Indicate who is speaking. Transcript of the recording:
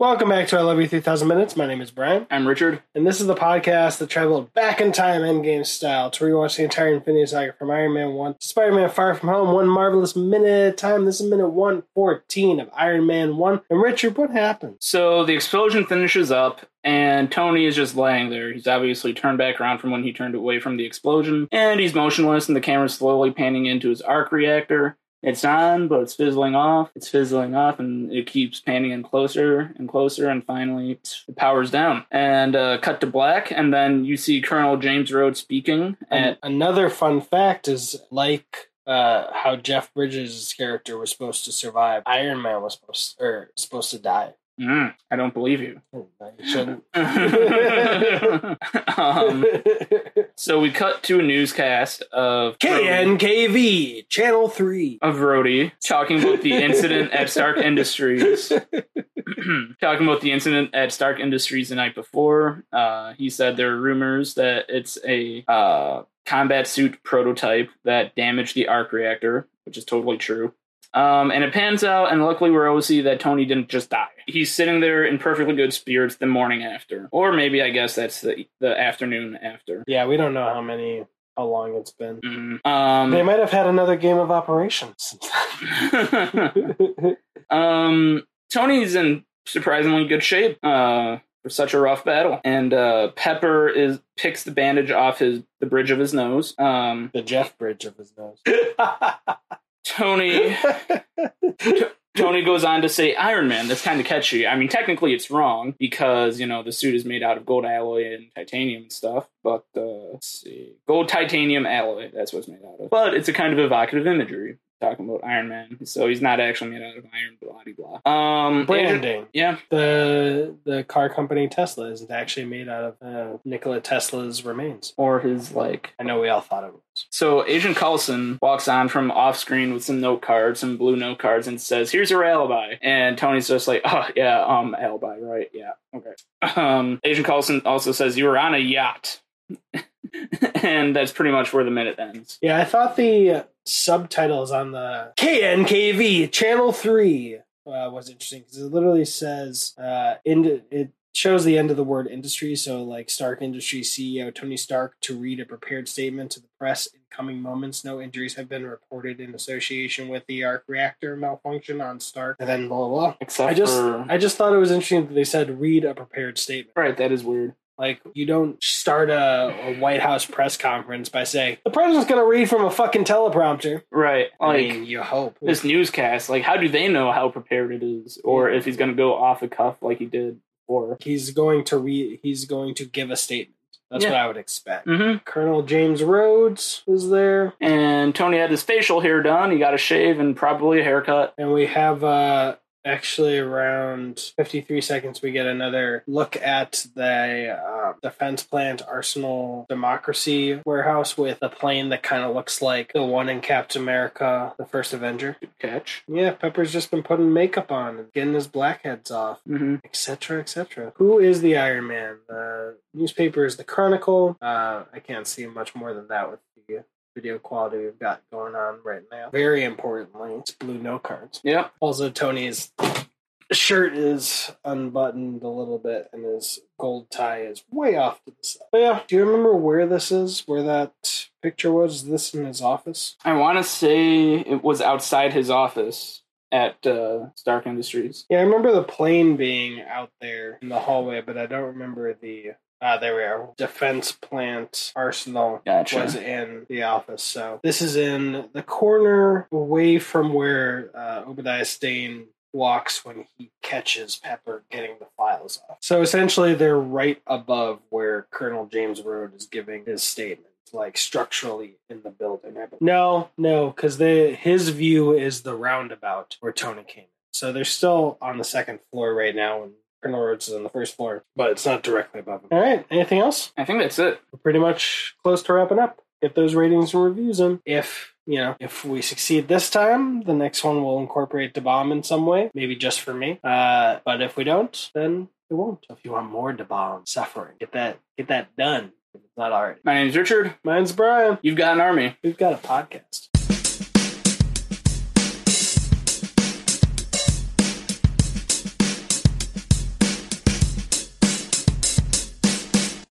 Speaker 1: Welcome back to I Love You 3000 Minutes. My name is Brian,
Speaker 2: I'm Richard.
Speaker 1: and this is the podcast that traveled back in time endgame style to rewatch the entire Infinity Saga from Iron Man 1 to Spider Man Far From Home, one marvelous minute at a time. This is minute 114 of Iron Man 1. And Richard, what happened?
Speaker 2: So the explosion finishes up, and Tony is just laying there. He's obviously turned back around from when he turned away from the explosion, and he's motionless, and the camera's slowly panning into his arc reactor. It's on, but it's fizzling off. It's fizzling off, and it keeps panning in closer and closer, and finally the power's down. And uh, cut to black, and then you see Colonel James Rhodes speaking.
Speaker 1: And another fun fact is like uh, how Jeff Bridges' character was supposed to survive, Iron Man was supposed or supposed to die.
Speaker 2: Mm, I don't believe you.
Speaker 1: No, you shouldn't.
Speaker 2: um, so we cut to a newscast of
Speaker 1: KNKV, Channel 3.
Speaker 2: of Rhodey talking about the incident at Stark Industries. talking about the incident at Stark Industries the night before. Uh, he said there are rumors that it's a uh, combat suit prototype that damaged the arc reactor, which is totally true. Um, and it pans out, and luckily we're able to see that Tony didn't just die. He's sitting there in perfectly good spirits the morning after, or maybe I guess that's the the afternoon after.
Speaker 1: Yeah, we don't know how many, how long it's been.
Speaker 2: Mhm. Um,
Speaker 1: They might have had another game of operations
Speaker 2: um, Tony's in surprisingly good shape uh, for such a rough battle, and uh, Pepper is picks the bandage off his the bridge of his nose. Um,
Speaker 1: the Jeff Bridge of his nose.
Speaker 2: Tony Tony goes on to say Iron Man. That's kind of catchy. I mean, technically it's wrong because you know the suit is made out of gold alloy and titanium and stuff. But uh, let's see, gold titanium alloy. That's what it's made out of. But it's a kind of evocative imagery talking about Iron Man. So he's not actually made out of iron. Blah blah. blah. Um,
Speaker 1: Branding.
Speaker 2: Yeah,
Speaker 1: The the car company Tesla isn't actually made out of uh, Nikola Tesla's remains.
Speaker 2: or his like
Speaker 1: I know we all thought it was.
Speaker 2: So Agent Coulson walks on from off screen with some note cards, some blue note cards, and says, "Here's your alibi." And Tony's just like, "Oh yeah, um, alibi, right? Yeah, okay." Um, Agent Coulson also says, "You were on a yacht," and that's pretty much where the minute ends.
Speaker 1: Yeah, I thought the subtitles on the KNKV Channel Three uh, was interesting because it literally says uh, in it shows the end of the word industry. So, like Stark Industries CEO Tony Stark to read a prepared statement to the press in coming moments. No injuries have been reported in association with the arc reactor malfunction on Stark. And then blah blah. blah.
Speaker 2: Except
Speaker 1: I just
Speaker 2: for
Speaker 1: I just thought it was interesting that they said read a prepared statement.
Speaker 2: right, that is weird.
Speaker 1: Like you don't start a, a White House press conference by saying the president's going to read from a fucking teleprompter.
Speaker 2: Right,
Speaker 1: I mean, you hope.
Speaker 2: this newscast, like, how do they know how prepared it is, or if he's going to go off the cuff like he did before?
Speaker 1: he's going to read. He's going to give a statement. That's
Speaker 2: Yeah.
Speaker 1: what I would expect.
Speaker 2: Mm-hmm.
Speaker 1: Colonel James Rhodes is there,
Speaker 2: And Tony had his facial hair done. He got a shave and probably a haircut.
Speaker 1: and we have uh actually around 53 seconds we get another look at the uh, defense plant arsenal democracy warehouse with a plane that kind of looks like the one in captain america the first avenger
Speaker 2: Good catch.
Speaker 1: yeah pepper's just been putting makeup on and getting his blackheads off
Speaker 2: Mm-hmm.
Speaker 1: etc etc who is the iron man the newspaper is the chronicle uh i can't see much more than that with video quality we've got going on right now very importantly it's blue note cards
Speaker 2: Yep.
Speaker 1: also tony's shirt is unbuttoned a little bit and his gold tie is way off to the side but yeah do you remember where this is where that picture was this in his office
Speaker 2: I want to say it was outside his office at uh, Stark Industries.
Speaker 1: Yeah, I remember the plane being out there in the hallway, but I don't remember the. Ah, there we are. Defense plant arsenal
Speaker 2: Gotcha.
Speaker 1: was in the office. So this is in the corner away from where uh, Obadiah Stane walks when he catches Pepper getting the files off. So essentially, they're right above where Colonel James Rhodes is giving his statement. Like structurally in the building. No, no, because the his view is the roundabout where Tony came. So they're still on the second floor right now, and Colonel Rhodes is on the first floor, but it's not directly above him. All right, anything else?
Speaker 2: I think that's it.
Speaker 1: We're pretty much close to wrapping up. Get those ratings and reviews in. If you know, if we succeed this time, the next one will incorporate the bomb in some way, maybe just for me. Uh, but if we don't, then it won't. If you want more bomb suffering, get that get that done. If it's not already.
Speaker 2: My name's Richard.
Speaker 1: Mine's Brian.
Speaker 2: You've got an army.
Speaker 1: We've got a podcast.